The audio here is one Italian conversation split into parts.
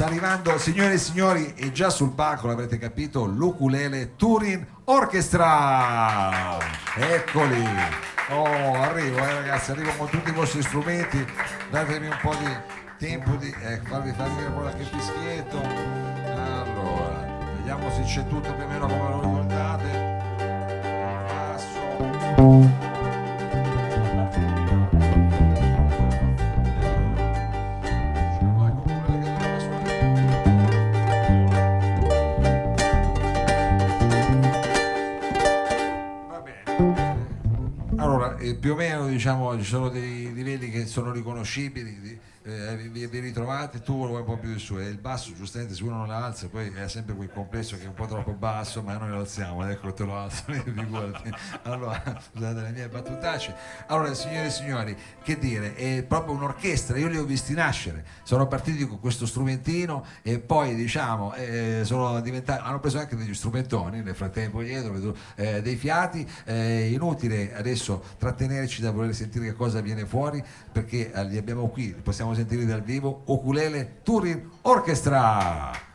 Sta arrivando, signore e signori, e già sul palco l'avrete capito, l'Ukulele Turin Orchestra. Eccoli. Oh, arrivo, eh, ragazzi, arrivo con tutti i vostri strumenti. Datemi un po' di tempo di ecco, farvi po' qualche fischietto. Allora, vediamo se c'è tutto più o meno come lo ricordate. Basso. Più o meno diciamo ci sono dei livelli che sono riconoscibili, eh, vi, vi ritrovate, tu vuoi un po' più di su, e il basso giustamente se uno non la alza poi è sempre quel complesso che è un po' troppo basso, ma noi lo alziamo, ecco te lo alzo. Allora, scusate le mie battutacce. Allora, signore e signori, che dire, è proprio un'orchestra, io li ho visti nascere, sono partiti con questo strumentino e poi diciamo eh, hanno preso anche degli strumentoni nel frattempo dietro, eh, dei fiati, eh, inutile adesso trattenerci da voler sentire che cosa viene fuori perché eh, li abbiamo qui, li possiamo sentire dal vivo, Ukulele Turin Orchestra.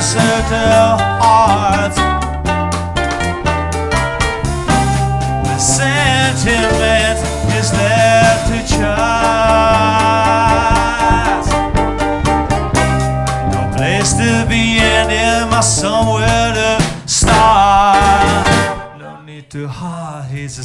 A sensitive hearts. The sentiment is there to chart. No place to be ending, my somewhere to start. No need to hide, he's a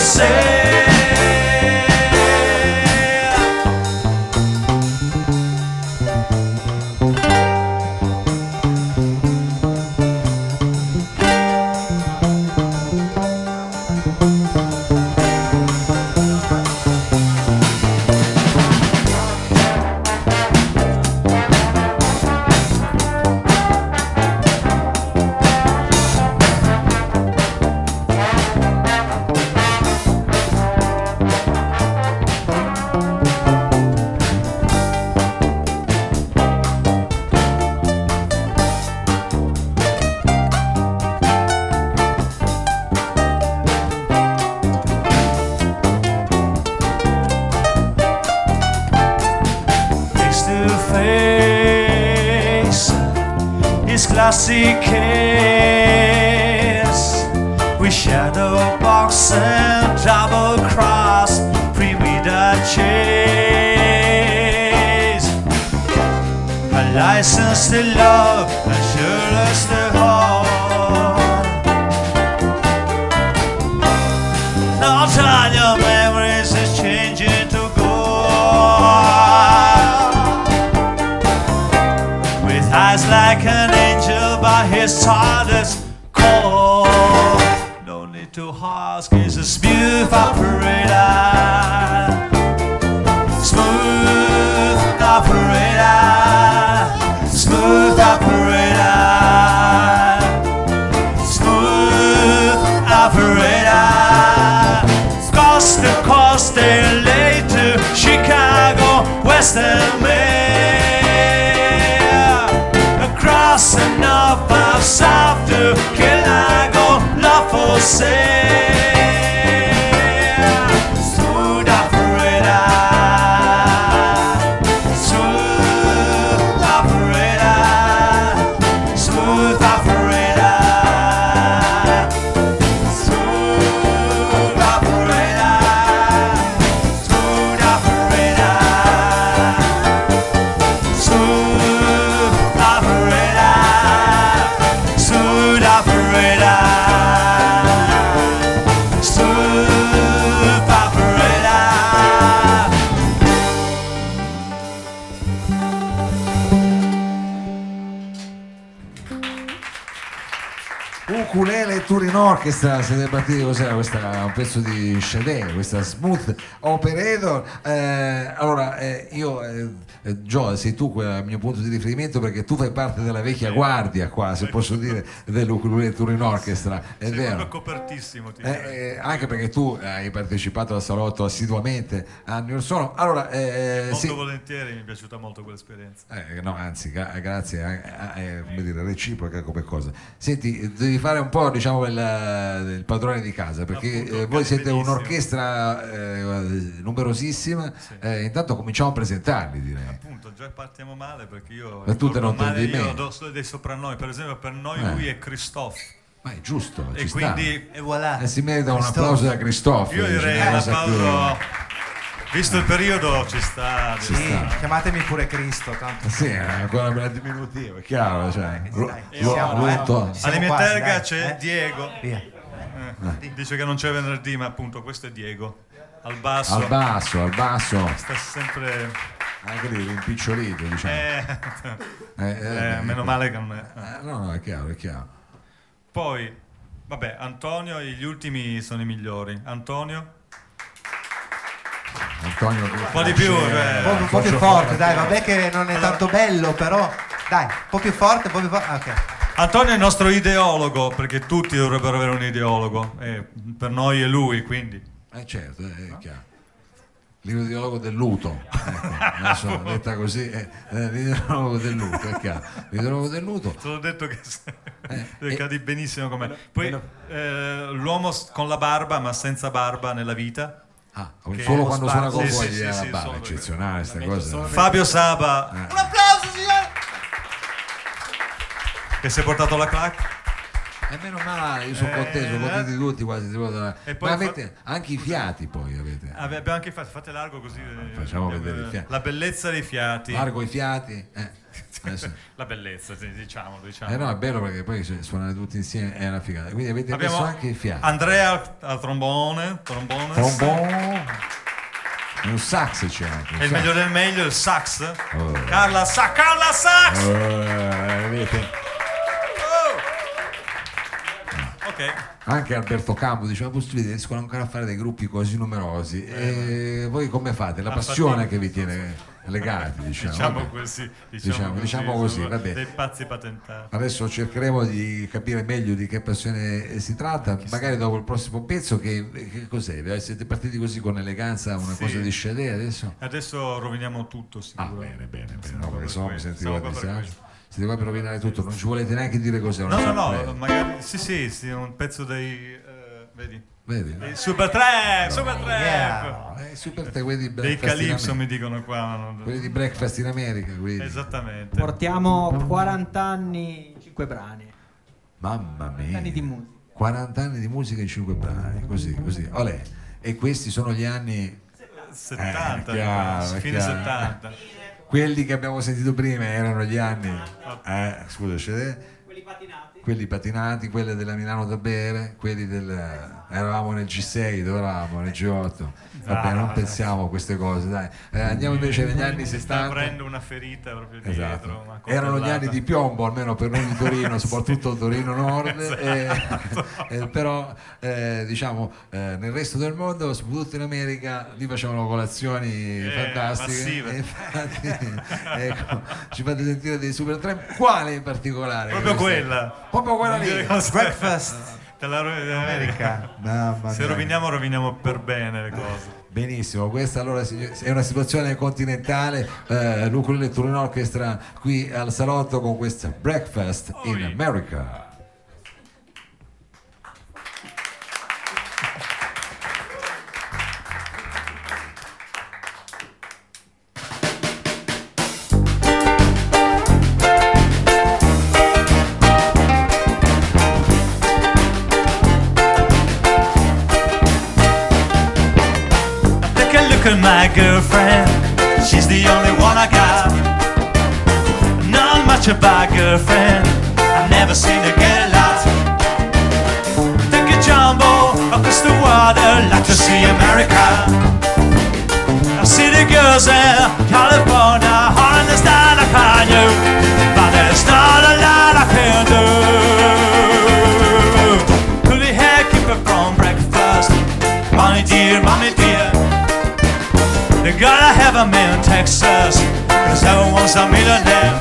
La license to love and sure as to hold not all your memories is changing to gold with eyes like an angel by his hardest call. No need to ask, he's a smooth operator. across the north of south to Killago, love for sale. Orchestra, siete partiti cos'era questa, un pezzo di Chedè, questa smooth operator. Eh, allora, eh, io, eh, eh, Joe, sei tu il mio punto di riferimento perché tu fai parte della vecchia guardia qua, se posso dire, dell'Ukulele Touring Orchestra, è Sei vero? copertissimo, ti Eh, eh, anche perché tu hai partecipato al salotto assiduamente anni or sono. Allora, Molto sì. volentieri, mi è piaciuta molto quell'esperienza. No, anzi, gra- grazie, come dire, reciproca come cosa. Senti, devi fare un po' diciamo il, il padrone di casa perché Appunto, eh, voi siete un'orchestra eh, numerosissima, Sì. eh, intanto cominciamo a presentarli direi. Appunto, già partiamo male perché io Ma tu te non male io do solo dei soprannomi, per esempio per noi Eh. lui è Christophe Ma è giusto, e sta. quindi e voilà. Eh, si merita un Christophe. applauso da Cristoforo. Io direi un applauso visto il periodo ci sta. Ci direi. sta. Sì, chiamatemi pure Cristo, tanto. Sì, è ancora per la diminutiva, è chiaro. Cioè, Dai, Ru- dai, ci siamo, eh. Rutto. Siamo Alla mia quasi, terga dai, c'è eh. Diego. Via. Eh, Dice che non c'è venerdì, ma appunto questo è Diego. Al basso. Al basso, al basso, Sta sempre. anche lì rimpicciolito, diciamo. Eh, Eh, eh, eh, meno male che non è. eh, no, no, è chiaro, è chiaro. Poi, vabbè, Antonio, gli ultimi sono i migliori. Antonio, Antonio, un po' di più. cioè, Un po', un po' più forte, dai, vabbè che non è tanto bello, però dai, un po' più forte, un po' più forte. Ok. Antonio è il nostro ideologo, perché tutti dovrebbero avere un ideologo. E per noi è lui, quindi. Eh certo, eh, è chiaro. L'ideologo del luto, ecco, adesso detta così, eh, eh, l'ideologo del luto, è chiaro. L'ideologo del luto, Te l'ho detto che Eh, eh, cadi benissimo con me. Poi eh, l'uomo con la barba, ma senza barba nella vita. Ah, solo quando suona Sì, con sì, voi sì, sì, barba, solo- eccezionale sta cosa. Fabio Saba, Eh. un applauso signore! Che si è portato la clac. E meno male, io sono Eh, contento, sono eh. contenti tutti quasi. E Ma fa- avete anche i fiati poi avete. Ave- Abbiamo anche fatto, fate largo così. eh, facciamo vedere i fiati. La bellezza dei fiati. Largo i fiati. Eh. Adesso- La bellezza, diciamolo, diciamo. eh no, è bello perché poi suonare tutti insieme è una figata. Quindi avete Abbiamo messo anche i fiati. Andrea al, trombone, trombone. Trombone. Un sax c'è anche. E il sax. meglio del meglio, il sax. Oh. Carla Sax, Carla Sax! Eh, vedete? Ok. Anche Alberto Campo diceva, ma possibile riescono ancora a fare dei gruppi così numerosi. E voi come fate? La Ah, passione che vi tiene legati, diciamo. Diciamo Vabbè. così. Diciamo- diciamo così, sono vabbè. Dei pazzi patentati. Adesso cercheremo di capire meglio di che passione si tratta, magari dopo il prossimo pezzo che, che cos'è? Siete partiti così con eleganza, una Sì. cosa di Chedè adesso? Adesso roviniamo tutto, Ah, sicuro. bene, bene, bene, no, perché per sennò mi sentivo a disagio. Siete qua per rovinare tutto, non ci volete neanche dire cos'è una No, no, sorpresa. no, magari sì, sì, sì, un pezzo dei eh, vedi? Vedi? Dei Super Trap, Super Trap. Yeah. Eh, super te quelli di Dei Breakfast in Calypso mi dicono qua. non- Quelli di Breakfast in America, quelli. Esattamente. Portiamo 40 anni, 5 brani. Mamma mia. Anni di musica. 40 anni di musica in 5 brani, così, così. Olè. E questi sono gli anni 70, Eh, chiaro, fine chiaro. 70. Quelli che abbiamo sentito prima erano gli anni eh, scusa Quelli patinati. quelli patinati, quelli della Milano da bere, quelli del eravamo nel G6, dove eravamo nel G8. Vabbè, non pensiamo a queste cose, dai. Eh, andiamo invece negli anni Si sta 70. aprendo una ferita proprio dietro. Esatto. Erano gli anni di piombo, almeno per noi di Torino, soprattutto Torino Nord, Esatto. e- e però eh, diciamo eh, nel resto del mondo, soprattutto in America, lì facevano colazioni Eh, fantastiche. infatti, ecco, ci fate sentire dei super tram. Quale in particolare? Proprio questa? quella. Proprio quella lì. Breakfast Te la ro- America. Mamma Se mia. roviniamo, roviniamo per bene le cose. Benissimo, questa allora è una situazione continentale, eh, l'Ukulele Touring Orchestra qui al salotto con questa Breakfast in America. Girlfriend. She's the only one I got. Not much about girlfriend. I've never seen her get a lot. Take a jumbo across the water, like to see America. I see the girls in California, I understand I can you, but there's not a lot I can do. Could the hair keep her from breakfast? Mommy dear, mommy dear. You gotta have a man in Texas, cause everyone's a millionaire.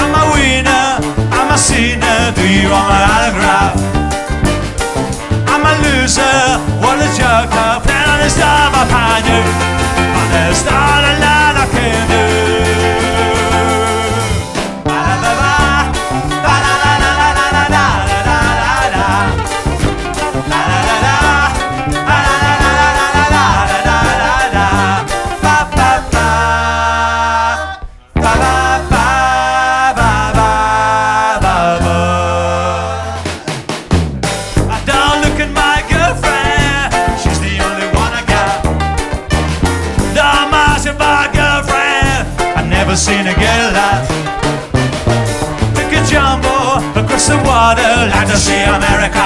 I'm a winner, I'm a sinner, do you want my autograph? I'm a loser, what a joker, plan on this job upon you, but there's not a lot I can do. The water, like to see America.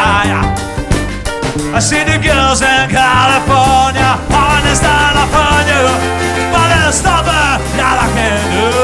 I see the girls in California, understand upon you, but there's nothing that I can do.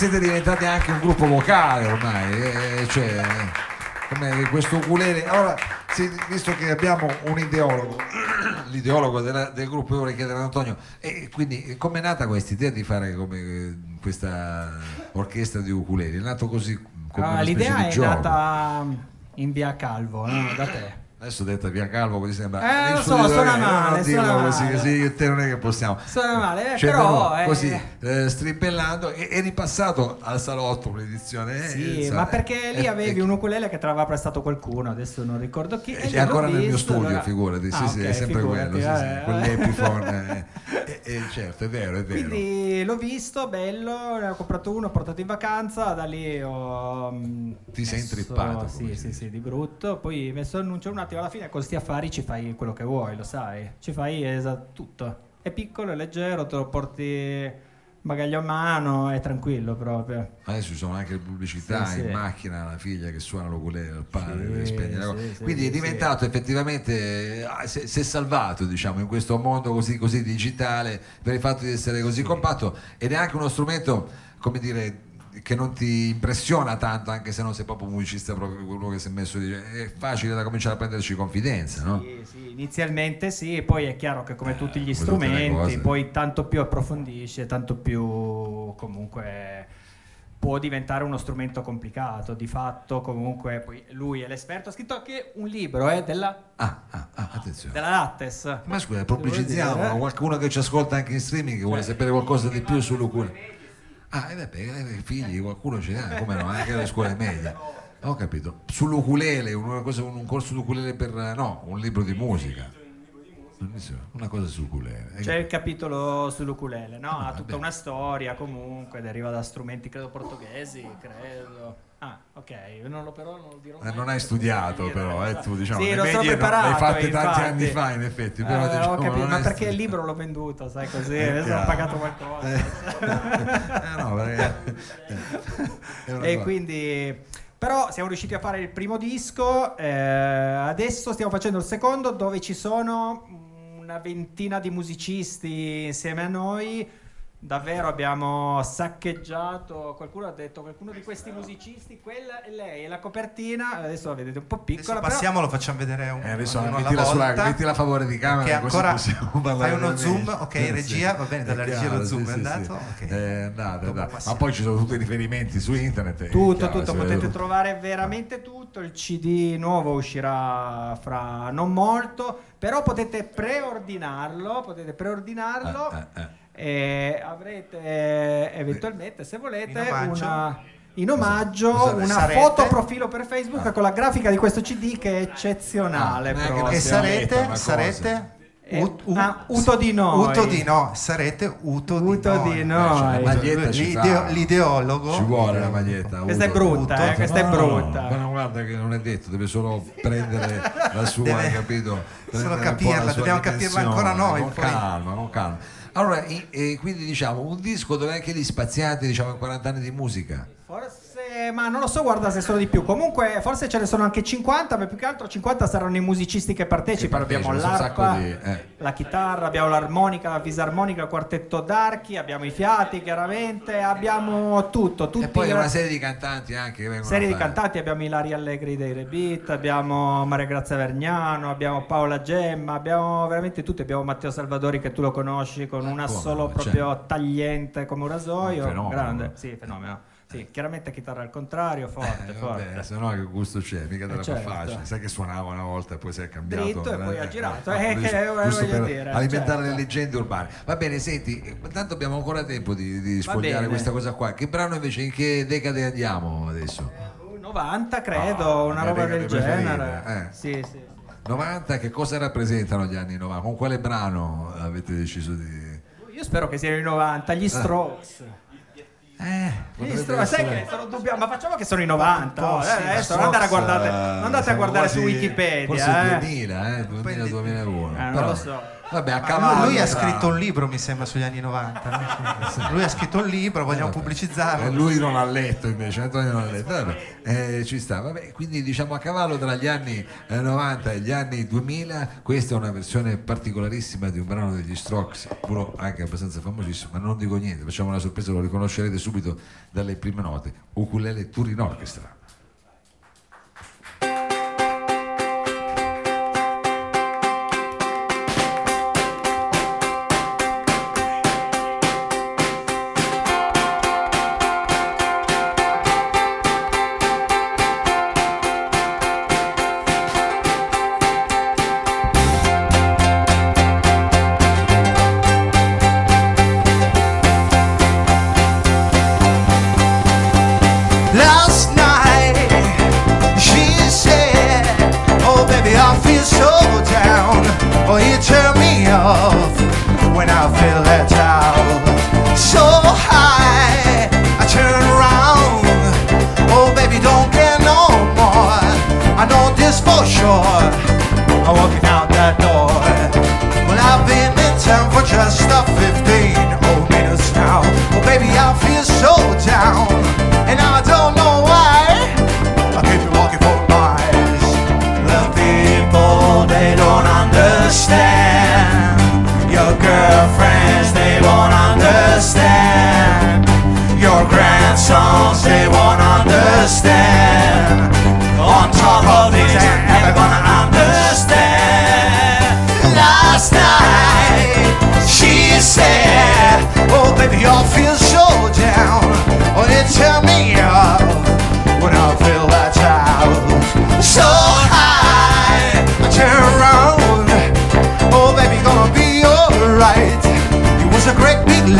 Siete diventati anche un gruppo vocale ormai, eh, cioè, come questo ukulele. Allora, sì, visto che abbiamo un ideologo, l'ideologo della- del gruppo, io vorrei chiedere ad Antonio, e quindi com'è nata questa idea di fare come eh, questa orchestra di ukulele? È nato così come Ah, l'idea è gioco? nata in via Calvo, no? da te. Adesso detta via Calvo così sembra Eh, lo so, suo suona male, non suona così, male. così io te non è che possiamo Suona male, eh, Cioè, però... eh, così eh, strimpellando eri passato al salotto un'edizione eh, Sì, ma perché lì eh, avevi eh, un ukulele che te l'aveva prestato qualcuno, adesso non ricordo chi. è e ancora nel mio visto, studio, allora- figurati, sì, Ah, sì, ok, è sempre quello, sì, sì, eh. quell'Epiphone, eh, eh, eh, certo, è vero, è vero. Quindi l'ho visto, bello, ne ho comprato uno, ho portato in vacanza, da lì ho... mm, Ti sei intrippato, Sì, sì, sì, di brutto. Poi messo annuncio un attimo, alla fine con sti affari ci fai quello che vuoi, lo sai. Ci fai esatto tutto. È piccolo, è leggero, te lo porti bagaglio a mano, è tranquillo proprio. Adesso ci sono anche le pubblicità Sì, in sì. macchina, la figlia che suona l'ukulele al padre, Sì, sì, quindi è diventato effettivamente, ah, si si è salvato diciamo in questo mondo così, così digitale per il fatto di essere così compatto ed è anche uno strumento, come dire, che non ti impressiona tanto anche se non sei proprio un musicista proprio quello che si è messo dice, è facile da cominciare a prenderci confidenza no? Sì, sì, inizialmente sì, poi è chiaro che come tutti gli strumenti, poi tanto più approfondisce, tanto più comunque può diventare uno strumento complicato. Di fatto, comunque, poi lui è l'esperto. Ha scritto anche un libro eh, della, Ah, ah, ah, attenzione. della Lattes. Ma scusa, pubblicizziamo eh. qualcuno che ci ascolta anche in streaming che vuole sapere qualcosa di più sull'ukulele. Ah, e vabbè, eh, figli, qualcuno ce n'ha, come no, anche alle scuole medie. Ho capito. Sull'ukulele, una cosa, un corso d'ukulele per no, un libro di musica. Una cosa sull'ukulele. C'è il capitolo sull'ukulele, no? Ah, ha tutta vabbè. una storia comunque, deriva da strumenti credo portoghesi, credo. Ah, ok, non lo però non lo dirò. Eh, non hai studiato devo però, dire, eh, tu diciamo, Sì, lo no, preparato, le hai fatte tanti anni fa in effetti, però Eh, diciamo, capito, ma perché sta- il libro l'ho venduto, sai così, Eh, adesso ho pagato qualcosa. Eh, no, perché- e quindi però siamo riusciti a fare il primo disco eh, adesso stiamo facendo il secondo dove ci sono una ventina di musicisti insieme a noi davvero abbiamo saccheggiato qualcuno ha detto qualcuno di questi musicisti quella è lei è la copertina adesso la vedete un po' Adesso piccola però passiamo, lo facciamo vedere un, Eh, adesso mettila, sulla, volta. mettila a favore di camera Che così ancora fai uno zoom, ok, Eh, regia, va bene, dalla regia lo zoom sì, è sì, andato? sì. Ok. È andato, è Dopo andato. passiamo. ma poi ci sono tutti i riferimenti su internet Tutto, chiaro, tutto, potete tutto. trovare veramente tutto. Il CD nuovo uscirà fra non molto, però potete preordinarlo. Potete preordinarlo Eh, eh, avrete eventualmente, se volete, In omaggio. una. In omaggio Cosa- una sarete? foto profilo per Facebook Ah. con la grafica di questo CD che è eccezionale. Ah, che E sarete, sarete Eh, Ut- u- ah, Uto di noi. Uto di no, sarete Uto, Uto di di noi. cioè, la maglietta ci L'ideo- l'ideologo. ci vuole la maglietta Questa è Ugo. brutta, Uto. eh, questa è No, no, brutta. ma no, guarda che non è detto deve solo prendere la sua Deve hai capito solo capirla, dobbiamo capirla ancora noi, con poi. calma con calma allora i- e quindi diciamo un disco dove anche lì spaziate diciamo in 40 anni di musica Forse, ma non lo so, guarda se sono di più. Comunque, forse ce ne sono anche 50, ma più che altro 50 saranno i musicisti che partecipano. Che abbiamo l'arpa, di- eh. la chitarra, abbiamo l'armonica, la fisarmonica, il quartetto d'archi, abbiamo i fiati, chiaramente, abbiamo tutto. Tutti e poi i- una serie di cantanti anche che vengono serie di cantanti, abbiamo Ilaria Allegri dei Rebit, abbiamo Maria Grazia Vergnano, abbiamo Paola Gemma, abbiamo veramente tutti, abbiamo Matteo Salvadori che tu lo conosci con una come solo no, proprio tagliente come un rasoio, Un fenomeno. grande, sì, fenomeno. Sì, chiaramente chitarra al contrario, forte, Eh, forte. vabbè, se no che gusto c'è, mica te Eh, la certo. fa facile. Sai che suonava una volta e poi si è cambiato. Dritto e poi ha eh, girato, eh, eh, che voglio per dire, alimentare certo. le leggende urbane. Va bene, senti, eh, tanto abbiamo ancora tempo di, di sfogliare questa cosa qua. Che brano invece, in che decade andiamo adesso? 90 credo, Ah, una roba del genere. eh. Sì, sì. 90, che cosa rappresentano gli anni 90? Con quale brano avete deciso di... Io spero che siano i 90, gli Strokes. Eh, Strokes, sai che sono dubbio, ma facciamo che sono i 90. po' oh, sì, eh, adesso Strokes, non andate a guardare, eh, non andate a guardare su Wikipedia. Forse eh. 2000, eh, 2000, 2001. Eh, non Però- lo so. Vabbè, a Ma cavallo. lui ha scritto un libro, mi sembra, sugli anni 90. no? Lui ha scritto un libro, vogliamo Eh, pubblicizzarlo. lui non ha letto invece, Antonio non ha letto. Vabbè, eh, ci sta. Vabbè, quindi diciamo a cavallo tra gli anni eh, 90 e gli anni 2000, questa è una versione particolarissima di un brano degli Strokes, puro anche abbastanza famosissimo, ma non dico niente, facciamo una sorpresa, lo riconoscerete subito dalle prime note. Ukulele Touring Orchestra. When I feel let out. So high, I turn around. Oh baby, don't care no more. I know this for sure. I'm walking out that door. Well, I've been in town for just a 15 old minutes now. Oh baby, I feel so down, and I don't know why. I keep walking for miles. The people they don't understand. Your girlfriends they won't understand. Your grandsons they won't understand. On top of they're never gonna understand. Last night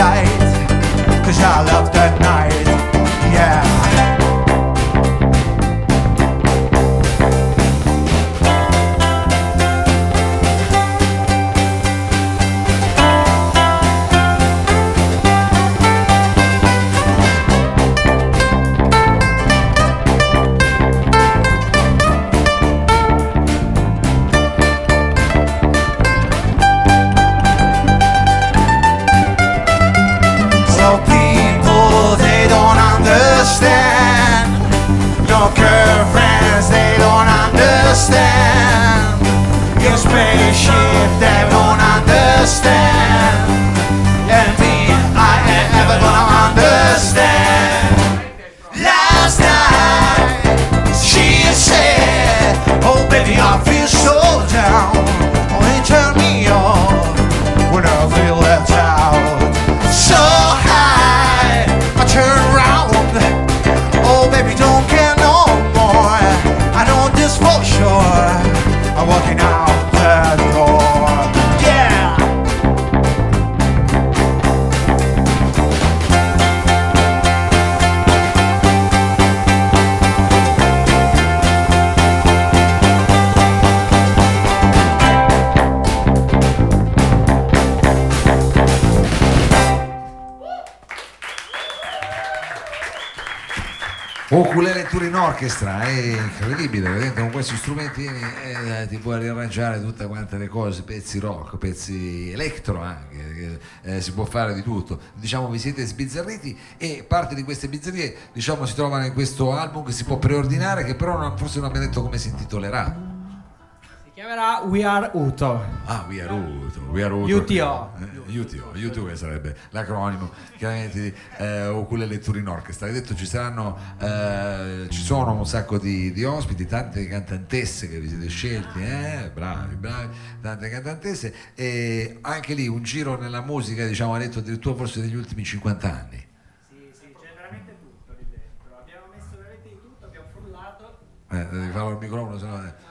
night. Touring Orchestra è incredibile, vedete con questi strumentini eh, ti puoi riarrangiare tutte quante le cose, pezzi rock, pezzi electro anche, che, eh, si può fare di tutto. Diciamo vi siete sbizzarriti e parte di queste bizzarrie diciamo si trovano in questo album che si può preordinare che però non- forse non abbiamo detto come si intitolerà. Chiamerà We Are Uto. Ah, We Are Uto, We Are Uto. UTO. Eh, UTO, UTO che sarebbe l'acronimo chiaramente di eh, Ukulele Touring Orchestra. Hai detto ci saranno, eh, ci sono un sacco di, di ospiti, tante cantantesse che vi siete scelti, eh? bravi, bravi, tante cantantesse e anche lì un giro nella musica, diciamo, hai detto addirittura forse degli ultimi 50 anni. Sì, sì, c'è veramente tutto lì dentro. Abbiamo messo veramente di tutto, abbiamo frullato. Eh, devi farlo al microfono, sennò... eh.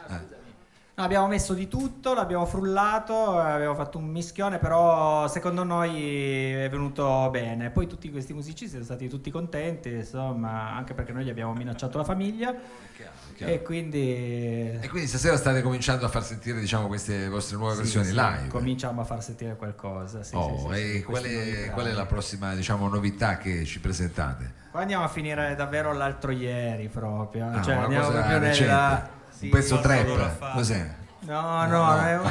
No, abbiamo messo di tutto, l'abbiamo frullato, abbiamo fatto un mischione, però secondo noi è venuto bene. Poi tutti questi musicisti sono stati tutti contenti, insomma, anche perché noi gli abbiamo minacciato la famiglia. chiaro. E quindi E quindi stasera state cominciando a far sentire diciamo, queste vostre nuove sì, versioni sì, live. cominciamo a far sentire qualcosa. Sì, Oh, e qual, è, qual è la prossima diciamo, novità che ci presentate? Qua andiamo a finire davvero l'altro ieri proprio. Ah, cioè, andiamo proprio nella. Un pezzo trap, cos'è? No, no, non è volevo,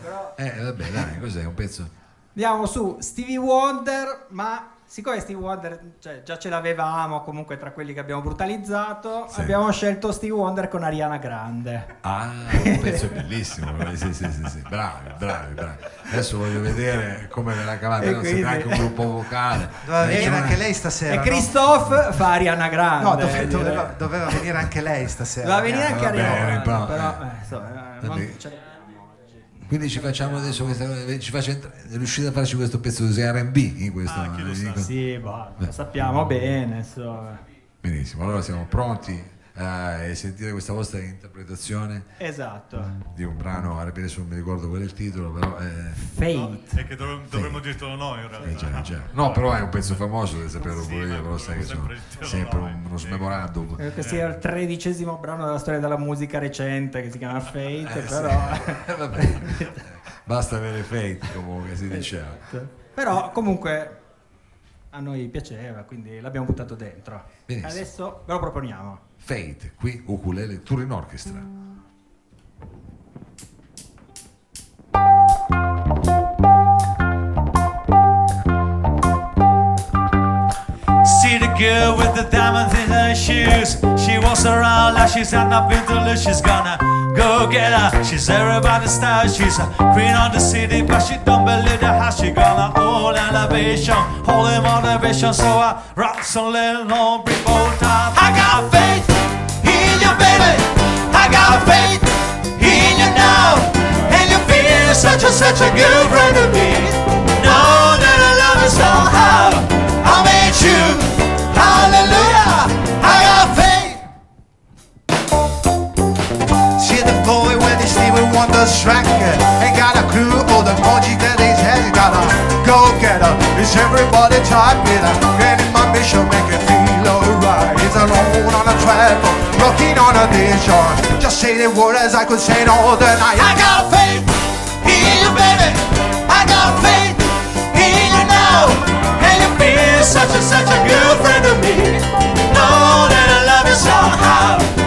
però. Eh vabbè dai, cos'è un pezzo? Andiamo su Stevie Wonder, ma siccome Stevie Wonder cioè, già ce l'avevamo comunque tra quelli che abbiamo brutalizzato, Sì. abbiamo scelto Stevie Wonder con Ariana Grande. Ah, un pezzo bellissimo, sì, sì, sì, sì. bravi, bravi, bravi. Adesso voglio vedere come ve la cavate, non siete quindi- anche un gruppo vocale. Doveva Eh, venire anche lei stasera. e no? Christophe fa Ariana Grande. No, dove- doveva, doveva venire anche lei stasera. Doveva venire anche Ariana Grande, però, però, eh. eh, insomma, eh, non- cioè, Quindi ci facciamo adesso questa ci entra- riuscite a farci questo pezzo di R&B in questo Ah, lo sa. sì, boh, lo sappiamo bene, insomma. Benissimo, allora siamo pronti a sentire questa vostra interpretazione Esatto. di un brano, adesso non mi ricordo qual è il titolo, però eh, Fate. È che dov- dovremmo dirtelo noi in realtà. Eh, già, già. No, però è un pezzo famoso, devi saperlo Sì, pure io, però sai che sono sempre no, eh. uno smemorandum. Credo che sia il tredicesimo brano della storia della musica recente che si chiama Fate, Eh, sì. però... Eh, vabbè. Basta avere fate, comunque si diceva. però comunque a noi piaceva, quindi l'abbiamo buttato dentro. Benissimo. Adesso ve lo proponiamo. Fate, qui Ukulele Touring Orchestra. See the girl with the diamonds in her shoes. She walks around like she's had nothing to lose. She's gonna go get her. She's everybody's style. She's a queen of the city, but she don't believe the how she gonna hold elevation, holding motivation. So I rock some little bring time. I got faith in you, baby. I got faith in you now, and you feel such a such a good friend to me. Know that I love you somehow. I made you. Hallelujah. on the track. Ain't got a clue for the moji that he's had. got a go get Is It's everybody typing. Getting my mission, make it feel alright. He's alone on a travel, looking on a vision. Just say the word as I could say it all the night. I got faith in you, baby. I got faith in you now. And you've been such a, such a good friend of me. Know that I love you somehow.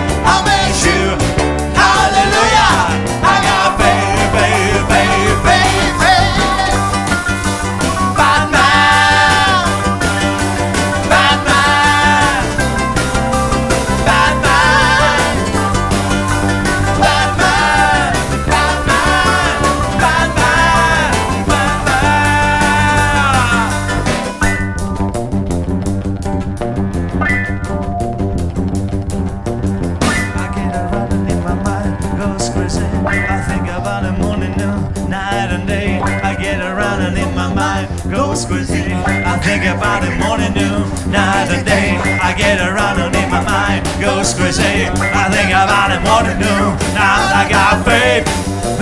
Mind, goes crazy. I think about it morning, noon, night and day. I get around running in my mind, goes crazy. I think about it morning, noon, night. I got faith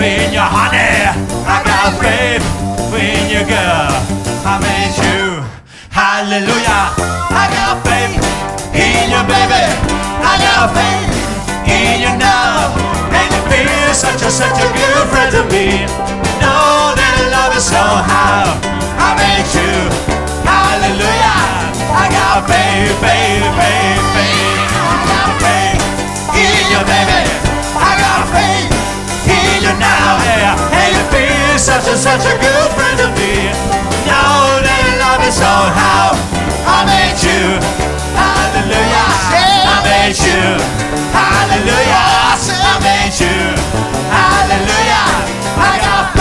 in your honey. I got faith in your girl. I made you. Hallelujah. I got faith in your baby. I got faith in you now. And you feel such a, such a good friend to me. Somehow. I made you. Hallelujah. I got faith, faith, faith, faith. I got faith in you, baby. I got faith in you now. Yeah. And you feel such a, such a good friend to me. Know that I love you somehow. I made you. Hallelujah. I made you. Hallelujah. I made you. Hallelujah. I got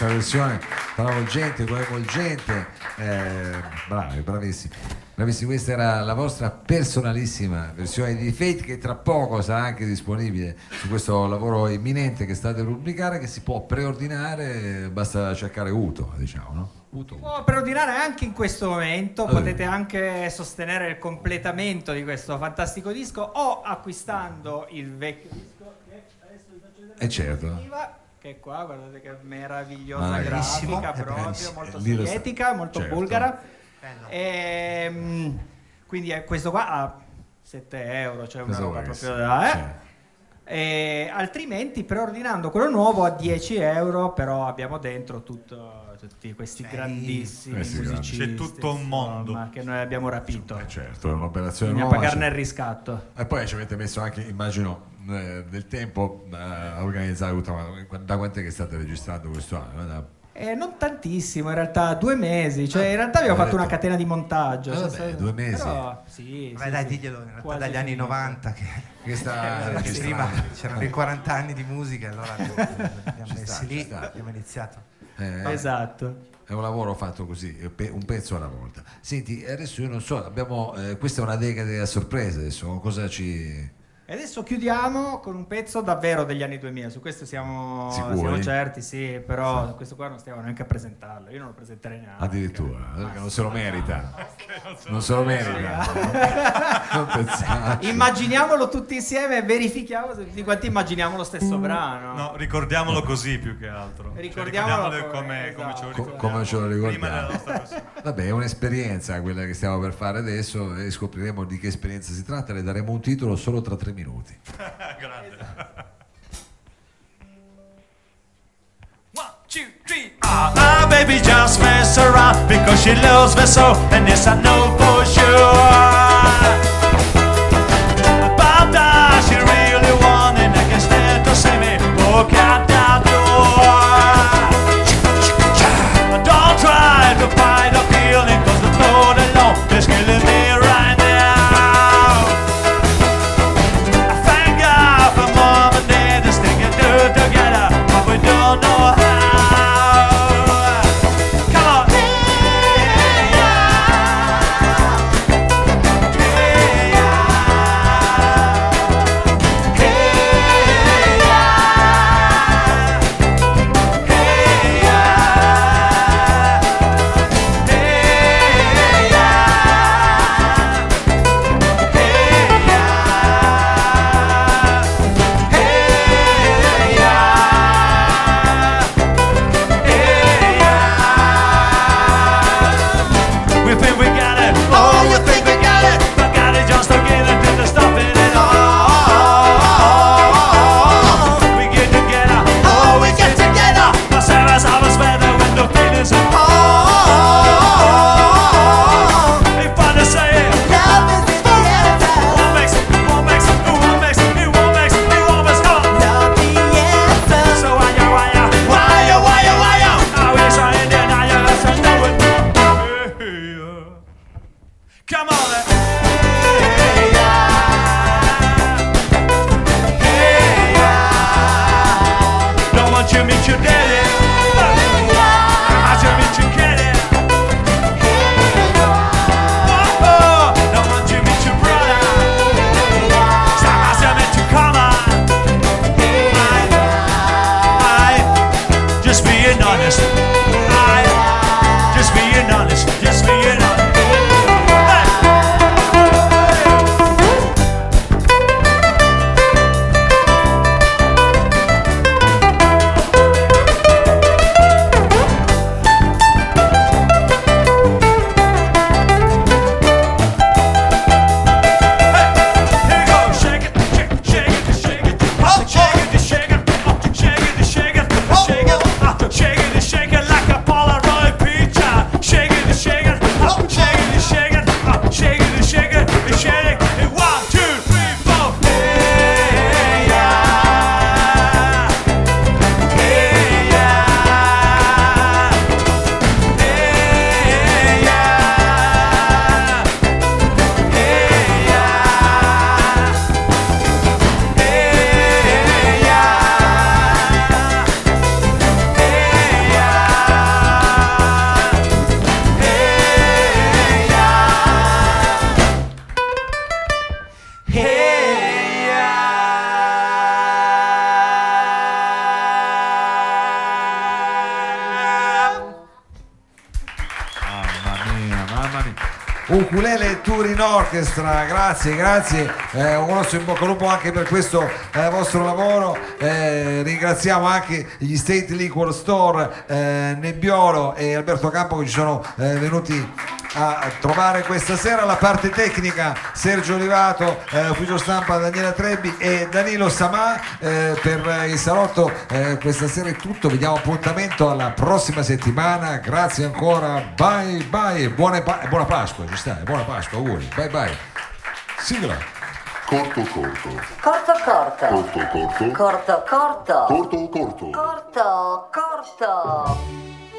questa versione, travolgente, coinvolgente. Eh, bravi, bravissimi. Bravissimi, questa era la vostra personalissima versione di Fate che tra poco sarà anche disponibile su questo lavoro imminente che state pubblicare che si può preordinare, basta cercare Uto, diciamo, no? Uto. Può preordinare anche in questo momento, Allora. potete anche sostenere il completamento di questo fantastico disco o acquistando il vecchio disco che adesso vi faccio vedere Eh, certo. Che è qua, guardate che meravigliosa bellissimo, grafica è proprio, molto sovietica, molto certo. bulgara. Bello. Ehm, quindi è questo qua a 7 euro, cioè una Cosa roba proprio da... eh. E altrimenti preordinando quello nuovo a 10 euro, però abbiamo dentro tutto- tutti questi Sì. grandissimi Eh sì, grandi. musicisti. C'è tutto un mondo. insomma, che noi abbiamo rapito. Eh, certo, è un'operazione Bisogna nuova. pagarne cioè- il riscatto. E poi ci avete messo anche, immagino, eh, del tempo eh, a organizzare tutto. ma Da quant'è che state registrando questo anno? Da- Eh, non tantissimo, in realtà due mesi. Cioè, in realtà abbiamo Ah, fatto detto- una catena di montaggio. Ah, cioè, vabbè, due mesi. Però, sì, Beh, sì, dai, sì. diglielo, in realtà Quasi dagli anni finito. 90 che Che sta prima c'erano i 40 anni di musica, allora li abbiamo messi lì, abbiamo iniziato. Eh, Esatto. È un lavoro fatto così, eh, un pezzo alla volta. Senti, adesso io non so, abbiamo, eh, questa è una decade a sorpresa adesso, cosa ci... E adesso chiudiamo con un pezzo davvero degli anni 2000, su questo siamo, siamo certi, sì, però questo qua non stiamo neanche a presentarlo, io non lo presenterei neanche. Addirittura, perché non se lo merita. Non se lo merita. Immaginiamolo tutti insieme e verifichiamo se tutti quanti immaginiamo lo stesso brano. No, ricordiamolo così più che altro. Cioè, Ricordiamolo ricordiamolo come- come, come ce lo esatto. Ricordiamo. come ce lo Prima ricordiamo. della nostra versione. Vabbè, è un'esperienza quella che stiamo per fare adesso e scopriremo di che esperienza si tratta. Le daremo un titolo solo tra tre minuti. Grande. One, two, three. Ah, my baby just mess around because she loves me so, and this I know for sure. being honest. Ukulele Touring Orchestra, grazie, grazie, eh, un grosso in bocca al lupo anche per questo eh, vostro lavoro, Eh, ringraziamo anche gli State Liquor Store, eh, Nebbiolo e Alberto Campo che ci sono eh, venuti a trovare questa sera la parte tecnica Sergio Olivato, eh, ufficio stampa Daniela Trebbi e Danilo Samà eh, per il salotto eh, questa sera è tutto, vi diamo appuntamento alla prossima settimana, grazie ancora, bye bye e buone pa- buona Pasqua, ci sta, e buona Pasqua, auguri, bye bye. Sigla. Corto corto. Corto corto. Corto corto. Corto corto. Corto corto. Corto corto.